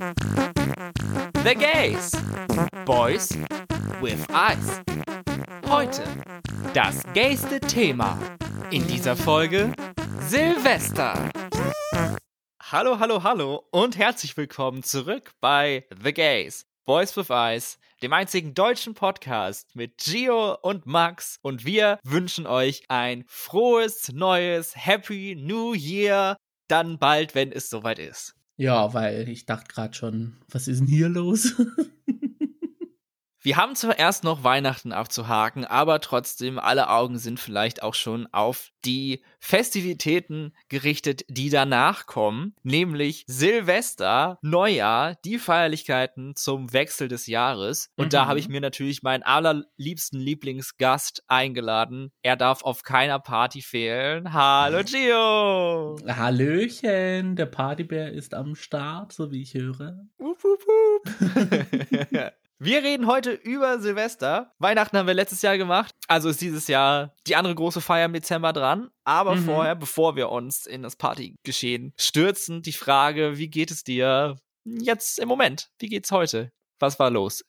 The Gays. Boys with Eyes. Heute das gayste Thema. In dieser Folge Silvester. Hallo, hallo, hallo und herzlich willkommen zurück bei The Gays. Boys with Eyes, dem einzigen deutschen Podcast mit Gio und Max. Und wir wünschen euch ein frohes, neues, Happy New Year. Dann bald, wenn es soweit ist. Ja, weil ich dachte gerade schon, was ist denn hier los? Wir haben zuerst noch Weihnachten abzuhaken, aber trotzdem, alle Augen sind vielleicht auch schon auf die Festivitäten gerichtet, die danach kommen, nämlich Silvester, Neujahr, die Feierlichkeiten zum Wechsel des Jahres. Und mhm. da habe ich mir natürlich meinen allerliebsten Lieblingsgast eingeladen. Er darf auf keiner Party fehlen. Hallo Gio! Hallöchen, der Partybär ist am Start, so wie ich höre. Wup, wup, wup. Wir reden heute über Silvester. Weihnachten haben wir letztes Jahr gemacht. Also ist dieses Jahr die andere große Feier im Dezember dran. Aber mhm. vorher, bevor wir uns in das Partygeschehen stürzen, die Frage, wie geht es dir jetzt im Moment? Wie geht's heute? Was war los?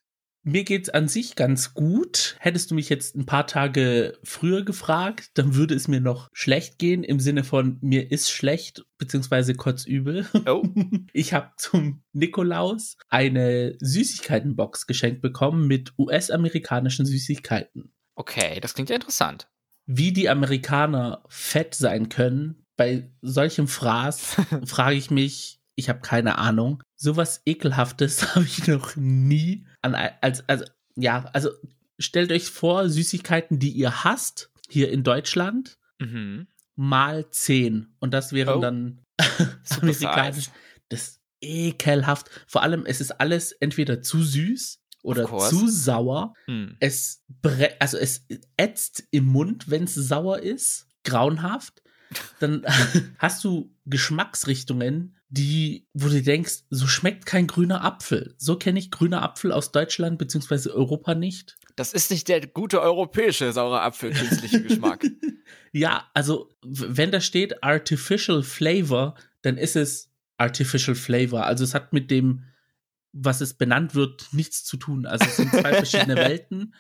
Mir geht's an sich ganz gut. Hättest du mich jetzt ein paar Tage früher gefragt, dann würde es mir noch schlecht gehen, im Sinne von mir ist schlecht, beziehungsweise kotzübel. Oh. Ich habe zum Nikolaus eine Süßigkeitenbox geschenkt bekommen mit US-amerikanischen Süßigkeiten. Okay, das klingt ja interessant. Wie die Amerikaner fett sein können, bei solchem Fraß frage ich mich, ich habe keine Ahnung. Sowas ekelhaftes habe ich noch nie an als also ja, also stellt euch vor, Süßigkeiten, die ihr hasst hier in Deutschland mhm. mal zehn und das wären oh. dann amerikanisch. Das ist ekelhaft. Vor allem es ist alles entweder zu süß oder zu sauer. Hm. Es also es ätzt im Mund, wenn es sauer ist, grauenhaft. Dann hast du Geschmacksrichtungen, die, wo du denkst, so schmeckt kein grüner Apfel. So kenne ich grüner Apfel aus Deutschland bzw. Europa nicht. Das ist nicht der gute europäische saure Apfel, künstliche Geschmack. ja, also wenn da steht Artificial Flavor, dann ist es Artificial Flavor. Also es hat mit dem, was es benannt wird, nichts zu tun. Also es sind zwei verschiedene Welten.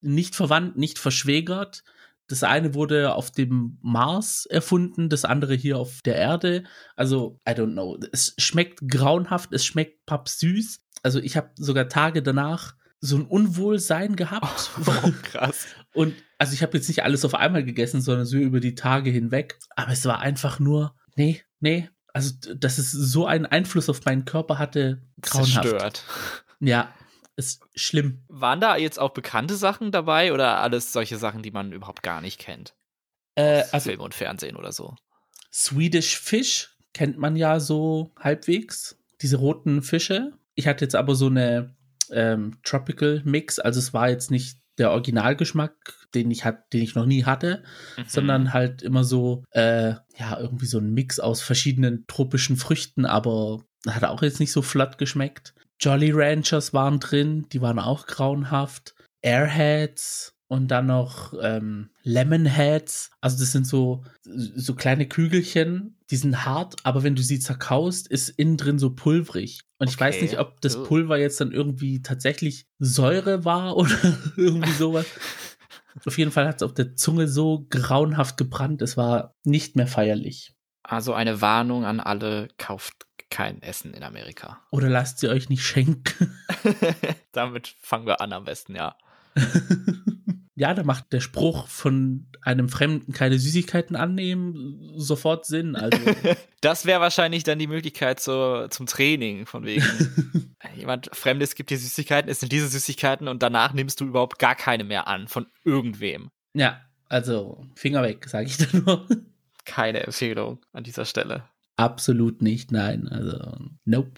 Nicht verwandt, nicht verschwägert. Das eine wurde auf dem Mars erfunden, das andere hier auf der Erde. Also, I don't know. Es schmeckt grauenhaft, es schmeckt pappsüß. Also, ich habe sogar Tage danach so ein Unwohlsein gehabt. Oh, krass. Und also ich habe jetzt nicht alles auf einmal gegessen, sondern so über die Tage hinweg. Aber es war einfach nur, nee, nee. Also, dass es so einen Einfluss auf meinen Körper hatte, grauenhaft. Zerstört. Ja, ist schlimm. Waren da jetzt auch bekannte Sachen dabei oder alles solche Sachen, die man überhaupt gar nicht kennt? Äh, also, Film und Fernsehen oder so. Swedish Fish kennt man ja so halbwegs. Diese roten Fische. Ich hatte jetzt aber so eine ähm, Tropical Mix, also es war jetzt nicht der Originalgeschmack, den ich hat, den ich noch nie hatte, mhm. sondern halt immer so, äh, ja, irgendwie so ein Mix aus verschiedenen tropischen Früchten, aber hat auch jetzt nicht so flott geschmeckt. Jolly Ranchers waren drin, die waren auch grauenhaft. Airheads und dann noch ähm, Lemonheads. Also das sind so, so kleine Kügelchen, die sind hart, aber wenn du sie zerkaust, ist innen drin so pulverig. Und ich weiß nicht, ob das Pulver jetzt dann irgendwie tatsächlich Säure war oder irgendwie sowas. auf jeden Fall hat es auf der Zunge so grauenhaft gebrannt, es war nicht mehr feierlich. Also eine Warnung an alle, kauft kein Essen in Amerika. Oder lasst sie euch nicht schenken. Damit fangen wir an am besten, ja. ja, da macht der Spruch von einem Fremden keine Süßigkeiten annehmen sofort Sinn. Also. das wäre wahrscheinlich dann die Möglichkeit zur, zum Training, von wegen. Jemand Fremdes gibt dir Süßigkeiten, es sind diese Süßigkeiten und danach nimmst du überhaupt gar keine mehr an von irgendwem. Ja, also Finger weg, sage ich da nur. Keine Empfehlung an dieser Stelle. Absolut nicht, nein. Also, nope.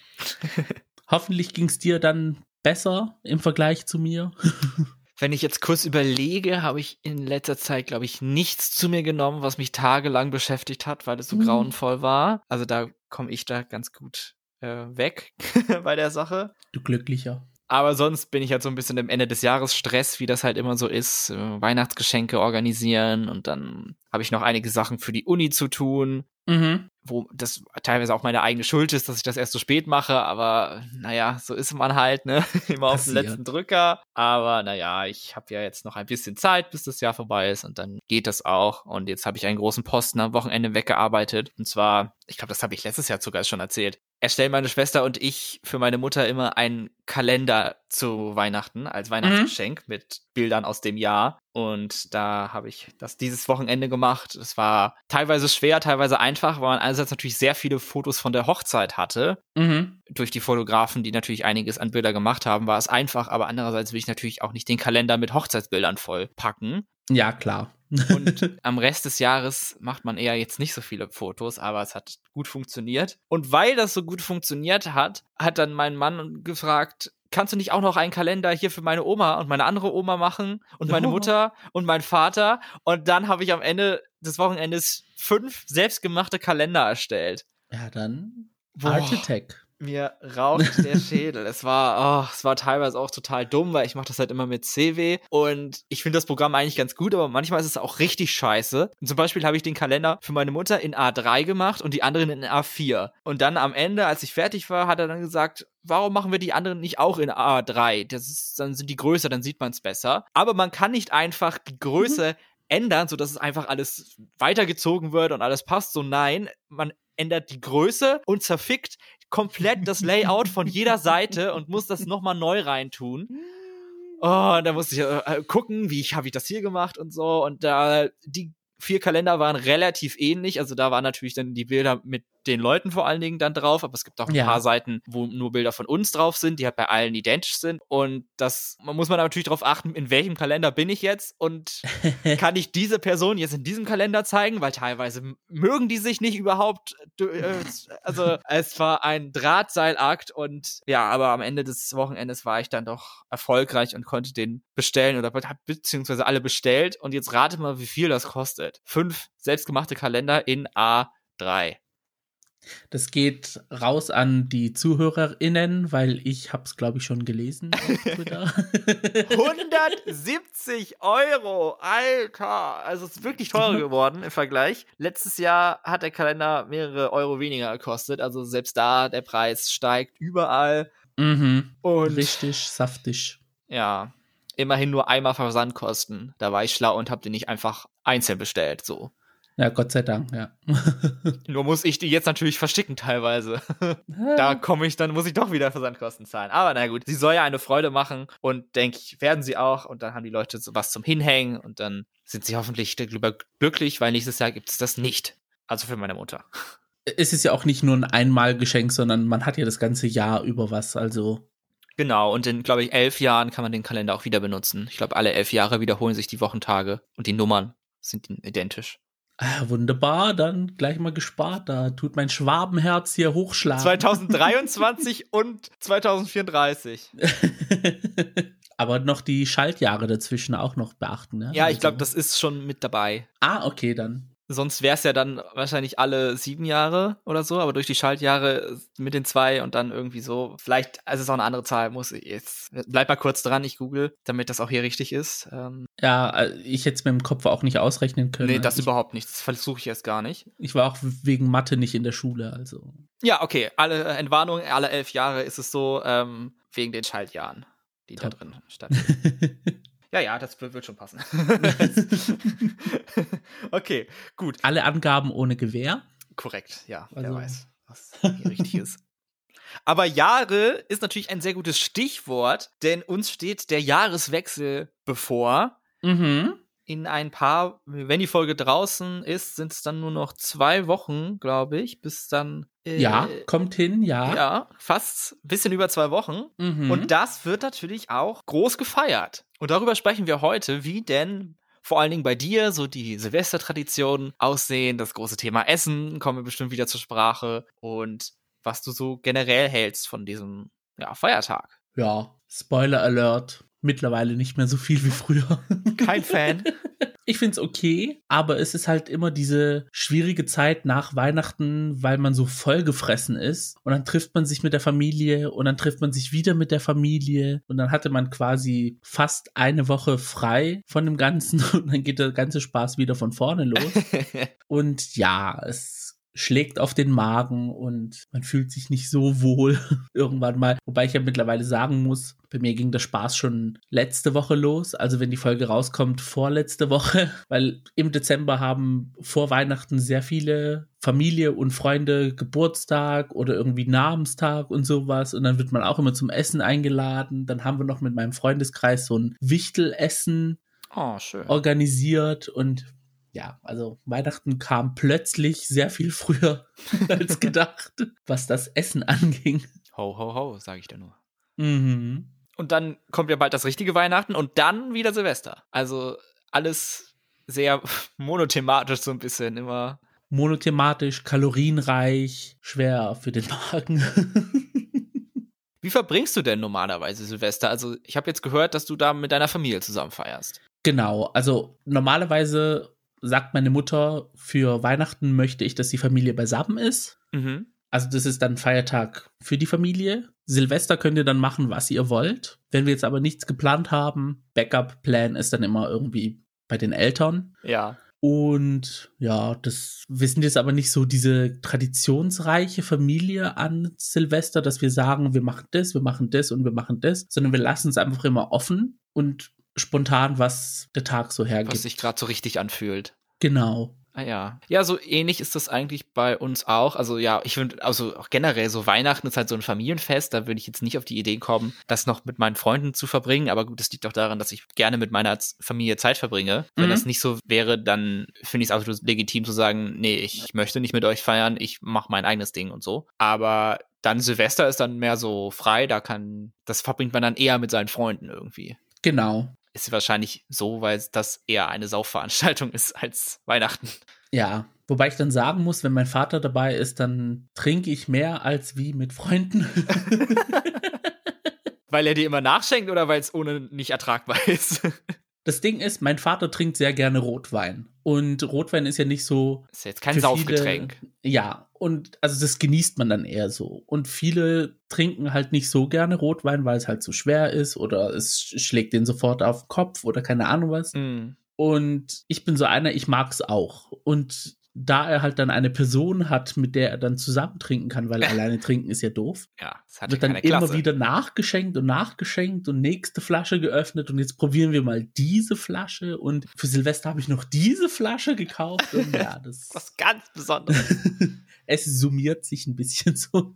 Hoffentlich ging es dir dann besser im Vergleich zu mir. Wenn ich jetzt kurz überlege, habe ich in letzter Zeit, glaube ich, nichts zu mir genommen, was mich tagelang beschäftigt hat, weil es so mhm. grauenvoll war. Also da komme ich da ganz gut äh, weg bei der Sache. Du glücklicher. Aber sonst bin ich halt so ein bisschen im Ende des Jahres Stress, wie das halt immer so ist. Äh, Weihnachtsgeschenke organisieren und dann habe ich noch einige Sachen für die Uni zu tun. Mhm. Wo das teilweise auch meine eigene Schuld ist, dass ich das erst so spät mache, aber naja, so ist man halt, ne? Immer auf den letzten Drücker. Aber naja, ich habe ja jetzt noch ein bisschen Zeit, bis das Jahr vorbei ist und dann geht das auch. Und jetzt habe ich einen großen Posten am Wochenende weggearbeitet. Und zwar, ich glaube, das habe ich letztes Jahr sogar schon erzählt. Erstellen meine Schwester und ich für meine Mutter immer einen Kalender zu Weihnachten als Weihnachtsgeschenk mit Bildern aus dem Jahr. Und da habe ich das dieses Wochenende gemacht. Es war teilweise schwer, teilweise einfach, weil man einerseits natürlich sehr viele Fotos von der Hochzeit hatte. Mhm. Durch die Fotografen, die natürlich einiges an Bilder gemacht haben, war es einfach. Aber andererseits will ich natürlich auch nicht den Kalender mit Hochzeitsbildern vollpacken. Ja, klar. Und am Rest des Jahres macht man eher jetzt nicht so viele Fotos, aber es hat gut funktioniert. Und weil das so gut funktioniert hat, hat dann mein Mann gefragt, kannst du nicht auch noch einen Kalender hier für meine Oma und meine andere Oma machen und meine Oh. Mutter und mein Vater? Und dann habe ich am Ende des Wochenendes fünf selbstgemachte Kalender erstellt. ja, dann Boah. Mir raucht der Schädel. Es war, oh, es war teilweise auch total dumm, weil ich mache das halt immer mit CW und ich finde das Programm eigentlich ganz gut, aber manchmal ist es auch richtig scheiße. Und zum Beispiel habe ich den Kalender für meine Mutter in A3 gemacht und die anderen in A4. Und dann am Ende, als ich fertig war, hat er dann gesagt, warum machen wir die anderen nicht auch in A3? Das ist, dann sind die größer, dann sieht man es besser. Aber man kann nicht einfach die Größe ändern, sodass es einfach alles weitergezogen wird und alles passt. So nein, man ändert die Größe und zerfickt komplett das Layout von jeder Seite und muss das nochmal neu reintun. Oh, da musste ich äh, gucken, wie ich habe ich das hier gemacht und so. Und da die vier Kalender waren relativ ähnlich. Also da waren natürlich dann die Bilder mit den Leuten vor allen Dingen dann drauf, aber es gibt auch ein Ja. paar Seiten, wo nur Bilder von uns drauf sind, die halt bei allen identisch sind. Und das man muss man natürlich darauf achten, in welchem Kalender bin ich jetzt und kann ich diese Person jetzt in diesem Kalender zeigen, weil teilweise mögen die sich nicht überhaupt. äh, Also es war ein Drahtseilakt und ja, aber am Ende des Wochenendes war ich dann doch erfolgreich und konnte den bestellen oder beziehungsweise alle bestellt und jetzt rate mal, wie viel das kostet. Fünf selbstgemachte Kalender in A3. Das geht raus an die ZuhörerInnen, weil ich hab's, glaube ich, schon gelesen auf Twitter. 170 Euro, Alter. Also es ist wirklich teurer geworden im Vergleich. Letztes Jahr hat der Kalender mehrere Euro weniger gekostet. Also selbst da, der Preis steigt überall. mhm. Und Richtig saftig. ja, immerhin nur einmal Versandkosten. Da war ich schlau und habe den nicht einfach einzeln bestellt. So. Ja, Gott sei Dank, ja. Nur muss ich die jetzt natürlich verschicken teilweise. da komme ich, dann muss ich doch wieder Versandkosten zahlen. Aber na gut, sie soll ja eine Freude machen und denke ich, werden sie auch. Und dann haben die Leute so was zum Hinhängen und dann sind sie hoffentlich darüber glücklich, weil nächstes Jahr gibt es das nicht. Also für meine Mutter. es ist ja auch nicht nur ein Einmalgeschenk, sondern man hat ja das ganze Jahr über was. Also, Genau, und in, glaube ich, elf Jahren kann man den Kalender auch wieder benutzen. Ich glaube, alle elf Jahre wiederholen sich die Wochentage und die Nummern sind identisch. Ah, wunderbar, dann gleich mal gespart. Da tut mein Schwabenherz hier hochschlagen. 2023 und 2034. Aber noch die Schaltjahre dazwischen auch noch beachten, ne? Ja, ich glaube, Also- das ist schon mit dabei. Ah, okay, dann. Sonst wäre es ja dann wahrscheinlich alle sieben Jahre oder so, aber durch die Schaltjahre mit den zwei und dann irgendwie so. Vielleicht, also es ist auch eine andere Zahl, muss ich jetzt. Bleib mal kurz dran, ich google, damit das auch hier richtig ist. Ähm, Ja, äh, ich hätte es mir im Kopf auch nicht ausrechnen können. nee, das ich, überhaupt nicht. Das versuche ich erst gar nicht. ich war auch wegen Mathe nicht in der Schule, also. Ja, okay. Alle äh, Entwarnung, alle elf Jahre ist es so, ähm, wegen den Schaltjahren, die da Top. drin stattfinden. ja, ja, das wird schon passen. okay, gut. Alle Angaben ohne Gewehr. Korrekt, ja, Also- wer weiß, was hier richtig ist. Aber Jahre ist natürlich ein sehr gutes Stichwort, denn uns steht der Jahreswechsel bevor. Mhm. In ein paar, wenn die Folge draußen ist, sind es dann nur noch zwei Wochen, glaube ich, bis dann. äh, Ja, kommt hin, ja. Ja, fast ein bisschen über zwei Wochen. Mhm. Und das wird natürlich auch groß gefeiert. Und darüber sprechen wir heute, wie denn vor allen Dingen bei dir so die Silvestertraditionen aussehen. Das große Thema Essen kommen wir bestimmt wieder zur Sprache. Und was du so generell hältst von diesem ja, Feiertag. ja, Spoiler Alert. Mittlerweile nicht mehr so viel wie früher. Kein Fan. Ich find's okay, aber es ist halt immer diese schwierige Zeit nach Weihnachten, weil man so vollgefressen ist. Und dann trifft man sich mit der Familie und dann trifft man sich wieder mit der Familie. Und dann hatte man quasi fast eine Woche frei von dem Ganzen und dann geht der ganze Spaß wieder von vorne los. und ja, es schlägt auf den Magen und man fühlt sich nicht so wohl irgendwann mal. Wobei ich ja mittlerweile sagen muss, bei mir ging der Spaß schon letzte Woche los. Also wenn die Folge rauskommt, vorletzte Woche, weil im Dezember haben vor Weihnachten sehr viele Familie und Freunde Geburtstag oder irgendwie Namenstag und sowas. Und dann wird man auch immer zum Essen eingeladen. Dann haben wir noch mit meinem Freundeskreis so ein Wichtelessen Oh, organisiert und ja, also Weihnachten kam plötzlich sehr viel früher als gedacht, was das Essen anging. Ho, ho, ho, sage ich dir nur. Mhm. Und dann kommt ja bald das richtige Weihnachten und dann wieder Silvester. Also alles sehr monothematisch so ein bisschen immer. Monothematisch, kalorienreich, schwer für den Magen. Wie verbringst du denn normalerweise Silvester? Also ich habe jetzt gehört, dass du da mit deiner Familie zusammen feierst. genau, also normalerweise sagt meine Mutter, für Weihnachten möchte ich, dass die Familie beisammen ist. Mhm. Also das ist dann Feiertag für die Familie. Silvester könnt ihr dann machen, was ihr wollt. Wenn wir jetzt aber nichts geplant haben, Backup-Plan ist dann immer irgendwie bei den Eltern. Ja. Und ja, das, wir sind jetzt aber nicht so diese traditionsreiche Familie an Silvester, dass wir sagen, wir machen das, wir machen das und wir machen das, sondern wir lassen es einfach immer offen und spontan, was der Tag so hergibt. Was sich gerade so richtig anfühlt. genau. Ah ja. Ja, so ähnlich ist das eigentlich bei uns auch. Also ja, ich finde, also auch generell so Weihnachten ist halt so ein Familienfest. Da würde ich jetzt nicht auf die Idee kommen, das noch mit meinen Freunden zu verbringen. Aber gut, das liegt auch daran, dass ich gerne mit meiner Familie Zeit verbringe. Wenn Mhm. das nicht so wäre, dann finde ich es absolut legitim zu sagen, nee, ich möchte nicht mit euch feiern, ich mache mein eigenes Ding und so. Aber dann Silvester ist dann mehr so frei, da kann, das verbringt man dann eher mit seinen Freunden irgendwie. Genau. Ist wahrscheinlich so, weil das eher eine Saufveranstaltung ist als Weihnachten. Ja. Wobei ich dann sagen muss, wenn mein Vater dabei ist, dann trinke ich mehr als wie mit Freunden. Weil er dir immer nachschenkt oder weil es ohne nicht ertragbar ist? Das Ding ist, mein Vater trinkt sehr gerne Rotwein. Und Rotwein ist ja nicht so ist jetzt kein Saufgetränk. Viele, ja, und also das genießt man dann eher so. Und viele trinken halt nicht so gerne Rotwein, weil es halt so schwer ist oder es sch- schlägt den sofort auf den Kopf oder keine Ahnung was. Mm. Und ich bin so einer, ich mag's auch. Und da er halt dann eine Person hat, mit der er dann zusammen trinken kann, weil alleine trinken ist ja doof, Ja, es hat wird dann immer wieder nachgeschenkt und nachgeschenkt und nächste Flasche geöffnet und jetzt probieren wir mal diese Flasche und für Silvester habe ich noch diese Flasche gekauft und ja, das Was ganz Besonderes. es summiert sich ein bisschen so.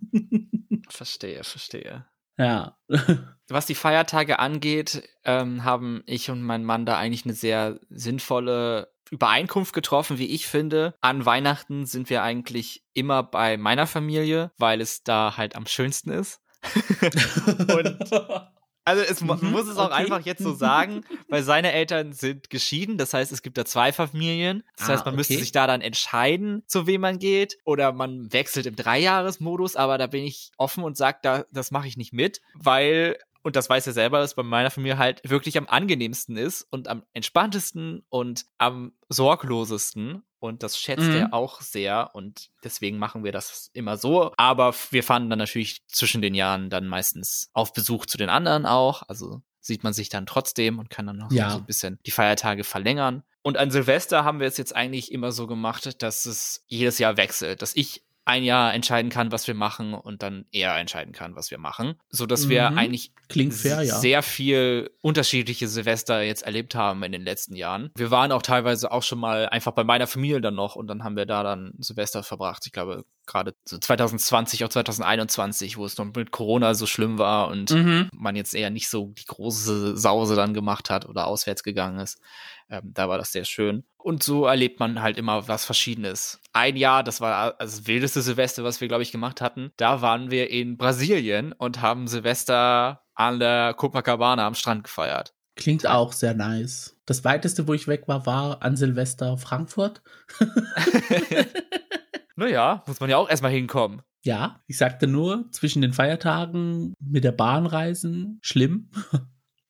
verstehe, verstehe. Ja. Was die Feiertage angeht, ähm, haben ich und mein Mann da eigentlich eine sehr sinnvolle Übereinkunft getroffen, wie ich finde. An Weihnachten sind wir eigentlich immer bei meiner Familie, weil es da halt am schönsten ist. Also es mu- Mhm, muss es auch okay. einfach jetzt so sagen, weil seine Eltern sind geschieden. Das heißt, es gibt da zwei Familien. Das Ah, heißt, man müsste okay. sich da dann entscheiden, zu wem man geht. Oder man wechselt im Dreijahresmodus. Aber da bin ich offen und sage, da, das mache ich nicht mit, weil und das weiß er selber, dass bei meiner Familie halt wirklich am angenehmsten ist und am entspanntesten und am sorglosesten. Und das schätzt Mhm. er auch sehr. Und deswegen machen wir das immer so. Aber wir fahren dann natürlich zwischen den Jahren dann meistens auf Besuch zu den anderen auch. Also sieht man sich dann trotzdem und kann dann noch Ja. so ein bisschen die Feiertage verlängern. Und an Silvester haben wir es jetzt eigentlich immer so gemacht, dass es jedes Jahr wechselt. Dass ich ein Jahr entscheiden kann, was wir machen und dann er entscheiden kann, was wir machen. So dass wir Mhm. eigentlich Klingt fair, ja. sehr viel unterschiedliche Silvester jetzt erlebt haben in den letzten Jahren. Wir waren auch teilweise auch schon mal einfach bei meiner Familie dann noch und dann haben wir da dann Silvester verbracht. Ich glaube, gerade so 2020, auch 2021, wo es noch mit Corona so schlimm war und Mhm. man jetzt eher nicht so die große Sause dann gemacht hat oder auswärts gegangen ist. Ähm, da war das sehr schön. Und so erlebt man halt immer was Verschiedenes. Ein Jahr, das war das wildeste Silvester, was wir, glaube ich, gemacht hatten. Da waren wir in Brasilien und haben Silvester an der Copacabana am Strand gefeiert. Klingt auch sehr nice. Das weiteste, wo ich weg war, war an Silvester Frankfurt. Naja, muss man ja auch erstmal hinkommen. Ja, ich sagte nur, zwischen den Feiertagen mit der Bahn reisen, schlimm.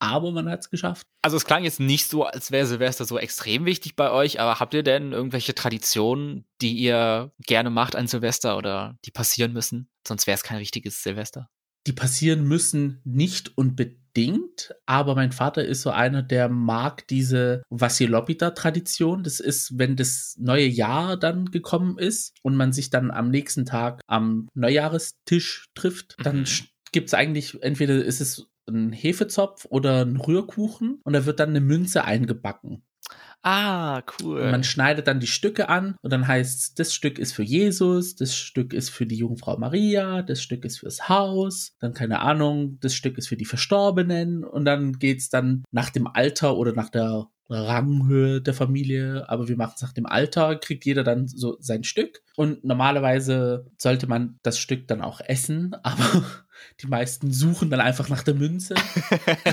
Aber man hat es geschafft. Also es klang jetzt nicht so, als wäre Silvester so extrem wichtig bei euch, aber habt ihr denn irgendwelche Traditionen, die ihr gerne macht an Silvester oder die passieren müssen? Sonst wäre es kein richtiges Silvester. Die passieren müssen nicht unbedingt, aber mein Vater ist so einer, der mag diese Vassilopita-Tradition. Das ist, wenn das neue Jahr dann gekommen ist und man sich dann am nächsten Tag am Neujahrestisch trifft, dann Mhm. gibt es eigentlich, entweder ist es ein Hefezopf oder ein Rührkuchen und da wird dann eine Münze eingebacken. Ah, cool. Und man schneidet dann die Stücke an und dann heißt das Stück ist für Jesus, das Stück ist für die Jungfrau Maria, das Stück ist fürs Haus, dann keine Ahnung, das Stück ist für die Verstorbenen und dann geht's dann nach dem Alter oder nach der Ranghöhe der Familie, aber wir machen es nach dem Alter, kriegt jeder dann so sein Stück und normalerweise sollte man das Stück dann auch essen, aber die meisten suchen dann einfach nach der Münze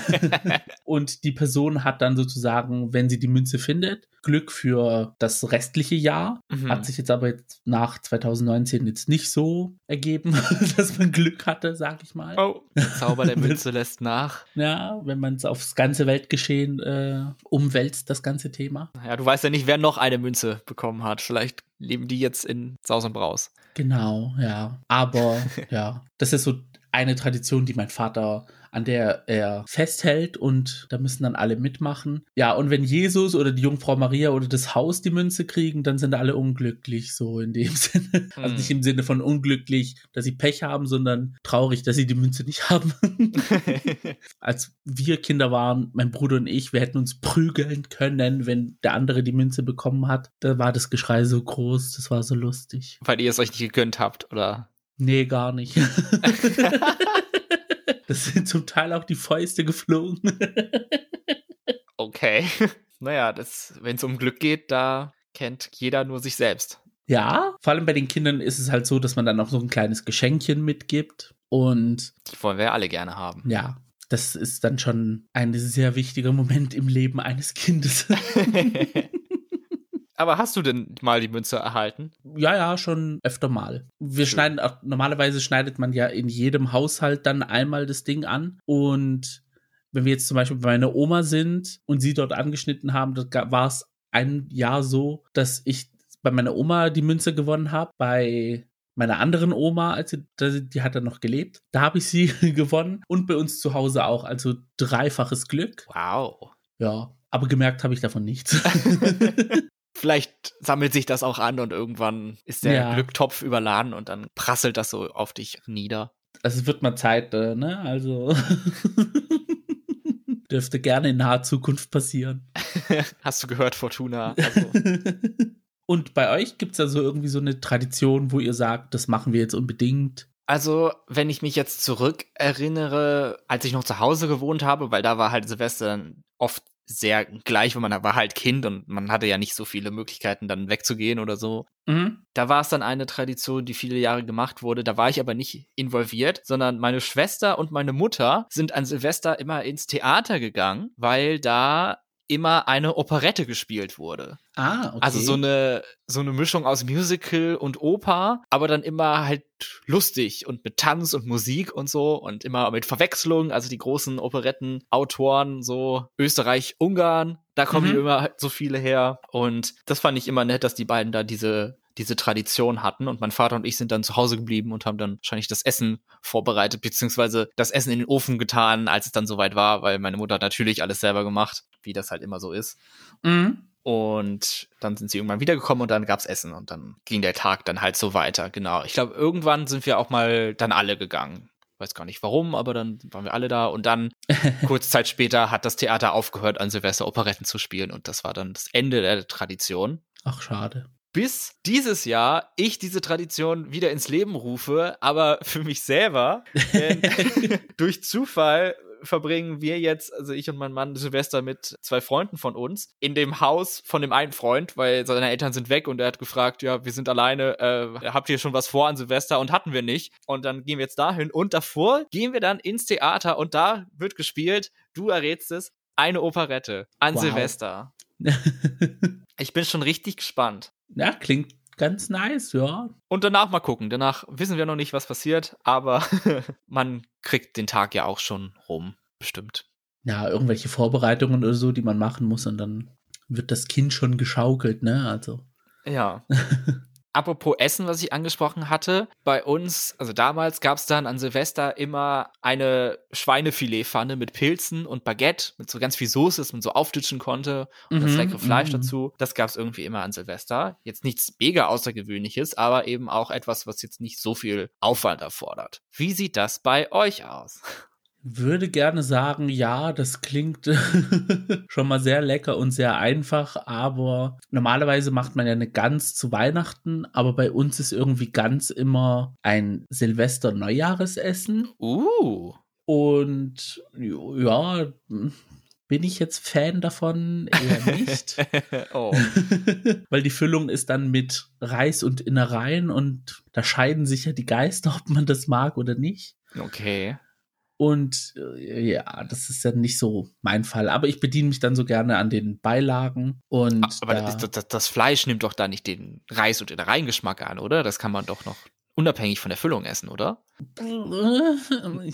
und die Person hat dann sozusagen, wenn sie die Münze findet, Glück für das restliche Jahr. Mhm. Hat sich jetzt aber jetzt nach 2019 jetzt nicht so ergeben, dass man Glück hatte, sag ich mal. oh, der Zauber der Münze lässt nach. Ja, wenn man es aufs ganze Weltgeschehen äh, umwälzt, das ganze Thema. Ja, du weißt ja nicht, wer noch eine Münze bekommen hat. Vielleicht leben die jetzt in Saus und Braus. Genau, ja. Aber ja, das ist so eine Tradition, die mein Vater, an der er festhält und da müssen dann alle mitmachen. Ja, und wenn Jesus oder die Jungfrau Maria oder das Haus die Münze kriegen, dann sind alle unglücklich, so in dem Sinne. Also Hm. nicht im Sinne von unglücklich, dass sie Pech haben, sondern traurig, dass sie die Münze nicht haben. Als wir Kinder waren, mein Bruder und ich, wir hätten uns prügeln können, wenn der andere die Münze bekommen hat. Da war das Geschrei so groß, das war so lustig. Weil ihr es euch nicht gegönnt habt, oder? Nee, gar nicht. Das sind zum Teil auch die Fäuste geflogen. Okay. Naja, wenn es um Glück geht, da kennt jeder nur sich selbst. Ja, vor allem bei den Kindern ist es halt so, dass man dann auch so ein kleines Geschenkchen mitgibt. Und Die wollen wir ja alle gerne haben. ja, das ist dann schon ein sehr wichtiger Moment im Leben eines Kindes. Aber hast du denn mal die Münze erhalten? ja, ja, schon öfter mal. Wir Schön. schneiden auch, normalerweise schneidet man ja in jedem Haushalt dann einmal das Ding an. Und wenn wir jetzt zum Beispiel bei meiner Oma sind und sie dort angeschnitten haben, da war es ein Jahr so, dass ich bei meiner Oma die Münze gewonnen habe, bei meiner anderen Oma, als sie, die die hat dann noch gelebt, da habe ich sie gewonnen und bei uns zu Hause auch, also dreifaches Glück. Wow. Ja, aber gemerkt habe ich davon nichts. Vielleicht sammelt sich das auch an und irgendwann ist der Ja. Glücktopf überladen und dann prasselt das so auf dich nieder. Also es wird mal Zeit, äh, ne? Also dürfte gerne in naher Zukunft passieren. Hast du gehört, Fortuna? Also, Und bei euch gibt es also irgendwie so eine Tradition, wo ihr sagt, das machen wir jetzt unbedingt. also, wenn ich mich jetzt zurück erinnere, als ich noch zu Hause gewohnt habe, weil da war halt Silvester oft sehr gleich, weil man war halt Kind und man hatte ja nicht so viele Möglichkeiten, dann wegzugehen oder so. Mhm. Da war es dann eine Tradition, die viele Jahre gemacht wurde. Da war ich aber nicht involviert, sondern meine Schwester und meine Mutter sind an Silvester immer ins Theater gegangen, weil da immer eine Operette gespielt wurde. Ah, okay. Also so eine so eine Mischung aus Musical und Oper, aber dann immer halt lustig und mit Tanz und Musik und so und immer mit Verwechslung, also die großen Operettenautoren so Österreich, Ungarn, da kommen Mhm. immer halt so viele her und das fand ich immer nett, dass die beiden da diese diese Tradition hatten und mein Vater und ich sind dann zu Hause geblieben und haben dann wahrscheinlich das Essen vorbereitet, beziehungsweise das Essen in den Ofen getan, als es dann soweit war, weil meine Mutter hat natürlich alles selber gemacht, wie das halt immer so ist. Mhm. Und dann sind sie irgendwann wiedergekommen und dann gab's Essen und dann ging der Tag dann halt so weiter. Genau. Ich glaube, irgendwann sind wir auch mal dann alle gegangen. Weiß gar nicht warum, aber dann waren wir alle da und dann kurz Zeit später hat das Theater aufgehört, an Silvester Operetten zu spielen und das war dann das Ende der Tradition. Ach, schade. Bis dieses Jahr ich diese Tradition wieder ins Leben rufe, aber für mich selber. Denn durch Zufall verbringen wir jetzt, also ich und mein Mann, Silvester mit zwei Freunden von uns in dem Haus von dem einen Freund, weil seine Eltern sind weg und er hat gefragt, ja, wir sind alleine, äh, habt ihr schon was vor an Silvester? Und hatten wir nicht. Und dann gehen wir jetzt dahin und davor gehen wir dann ins Theater und da wird gespielt, du errätst es, eine Operette an Wow. Silvester. Ich bin schon richtig gespannt. Ja, klingt ganz nice, ja. Und danach mal gucken. Danach wissen wir noch nicht, was passiert, aber man kriegt den Tag ja auch schon rum, bestimmt. ja, irgendwelche Vorbereitungen oder so, die man machen muss und dann wird das Kind schon geschaukelt, ne? Also. Ja. Apropos Essen, was ich angesprochen hatte, bei uns, also damals gab es dann an Silvester immer eine Schweinefiletpfanne mit Pilzen und Baguette, mit so ganz viel Soße, dass man so auftitschen konnte und das Mhm, leckere Fleisch mhm. dazu. Das gab es irgendwie immer an Silvester. Jetzt nichts mega Außergewöhnliches, aber eben auch etwas, was jetzt nicht so viel Aufwand erfordert. Wie sieht das bei euch aus? Würde gerne sagen, ja, das klingt schon mal sehr lecker und sehr einfach, aber normalerweise macht man ja eine Gans zu Weihnachten, aber bei uns ist irgendwie ganz immer ein Silvester-Neujahresessen Uh. und ja, bin ich jetzt Fan davon? Eher nicht. oh. Weil die Füllung ist dann mit Reis und Innereien und da scheiden sich ja die Geister, ob man das mag oder nicht. Okay. Und äh, ja, das ist ja nicht so mein Fall. Aber ich bediene mich dann so gerne an den Beilagen. Und Aber da, das, das, das Fleisch nimmt doch da nicht den Reis und den Reingeschmack an, oder? Das kann man doch noch unabhängig von der Füllung essen, oder?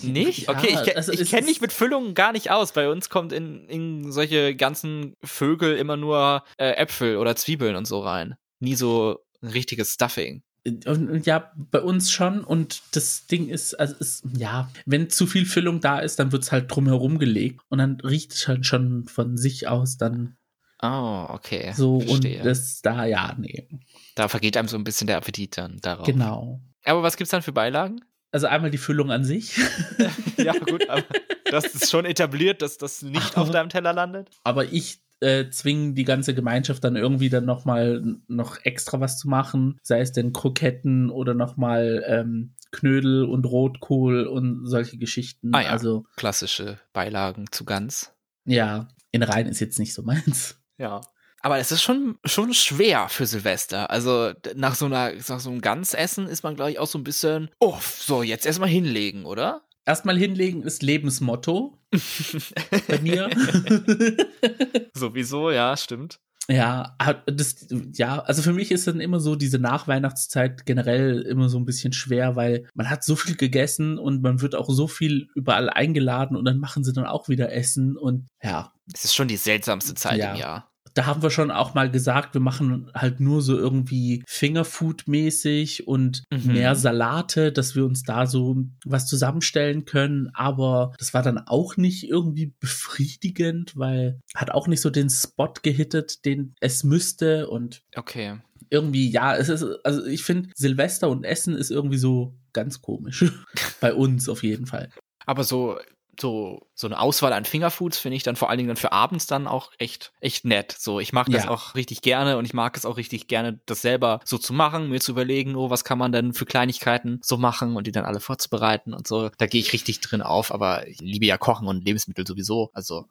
Nicht? Ja, Okay, ich, ke- also ich kenne mich mit Füllungen gar nicht aus. Bei uns kommt in, in solche ganzen Vögel immer nur äh, Äpfel oder Zwiebeln und so rein. Nie so ein richtiges Stuffing. Ja, bei uns schon. Und das Ding ist, also ist, ja, wenn zu viel Füllung da ist, dann wird es halt drumherum gelegt. Und dann riecht es halt schon von sich aus dann Oh, okay. so. Verstehe. Und das da, ja, nee. da vergeht einem so ein bisschen der Appetit dann darauf. Genau. Aber was gibt's dann für Beilagen? Also einmal die Füllung an sich. ja, gut, aber das ist schon etabliert, dass das nicht auf deinem Teller landet. aber ich äh, zwinge die ganze Gemeinschaft dann irgendwie dann nochmal noch extra was zu machen, sei es denn Kroketten oder nochmal ähm, Knödel und Rotkohl und solche Geschichten. Ah ja. Also Klassische Beilagen zu Gans. ja, in Rhein ist jetzt nicht so meins. Ja. Aber es ist schon, schon schwer für Silvester. Also nach so, einer, nach so einem Gansessen ist man, glaube ich, auch so ein bisschen, oh, so, jetzt erstmal hinlegen, oder? Erstmal hinlegen ist Lebensmotto bei mir. Sowieso, ja, stimmt. Ja, das, ja, also für mich ist dann immer so diese Nachweihnachtszeit generell immer so ein bisschen schwer, weil man hat so viel gegessen und man wird auch so viel überall eingeladen und dann machen sie dann auch wieder Essen und ja, Es ist schon die seltsamste Zeit Ja. im Jahr. Da haben wir schon auch mal gesagt, wir machen halt nur so irgendwie Fingerfood-mäßig und Mhm. mehr Salate, dass wir uns da so was zusammenstellen können. Aber das war dann auch nicht irgendwie befriedigend, weil hat auch nicht so den Spot gehittet, den es müsste und Okay. irgendwie, ja, es ist, also ich finde, Silvester und Essen ist irgendwie so ganz komisch. Bei uns auf jeden Fall. Aber so, so, so eine Auswahl an Fingerfoods finde ich dann vor allen Dingen dann für abends dann auch echt, echt nett. So, ich mag das Ja. auch richtig gerne und ich mag es auch richtig gerne, das selber so zu machen, mir zu überlegen, oh, was kann man denn für Kleinigkeiten so machen und die dann alle vorzubereiten und so. Da gehe ich richtig drin auf, aber ich liebe ja Kochen und Lebensmittel sowieso. Also,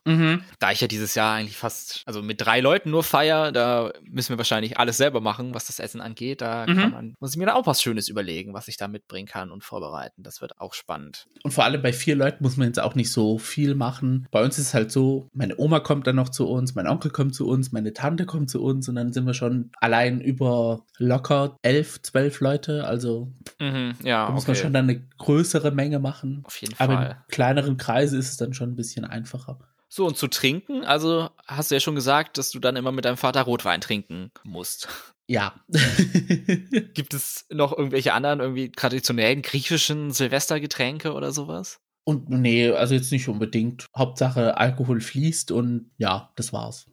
da ich ja dieses Jahr eigentlich fast, also mit drei Leuten nur feier, da müssen wir wahrscheinlich alles selber machen, was das Essen angeht. Da Mhm. kann man, muss ich mir da auch was Schönes überlegen, was ich da mitbringen kann und vorbereiten. Das wird auch spannend. Und vor allem bei vier Leuten muss man jetzt auch nicht so viel machen. Bei uns ist es halt so, meine Oma kommt dann noch zu uns, mein Onkel kommt zu uns, meine Tante kommt zu uns und dann sind wir schon allein über locker elf, zwölf Leute. Also Mhm, ja, da muss man okay. schon dann eine größere Menge machen. Auf jeden Aber Fall. in kleineren Kreisen ist es dann schon ein bisschen einfacher. So, und zu trinken, also hast du ja schon gesagt, dass du dann immer mit deinem Vater Rotwein trinken musst. Ja. Gibt es noch irgendwelche anderen, irgendwie traditionellen griechischen Silvestergetränke oder sowas? Und nee, also jetzt nicht unbedingt. Hauptsache Alkohol fließt und ja, das war's.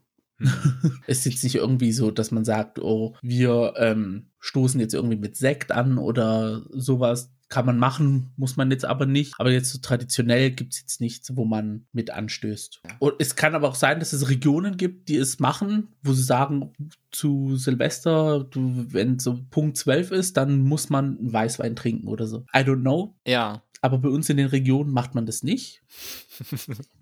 Es ist jetzt nicht irgendwie so, dass man sagt, oh, wir ähm, stoßen jetzt irgendwie mit Sekt an oder sowas. Kann man machen, muss man jetzt aber nicht. Aber jetzt so traditionell gibt's jetzt nichts, wo man mit anstößt. Und es kann aber auch sein, dass es Regionen gibt, die es machen, wo sie sagen, zu Silvester, du, wenn so Punkt 12 ist, dann muss man Weißwein trinken oder so. I don't know. Ja. Aber bei uns in den Regionen macht man das nicht.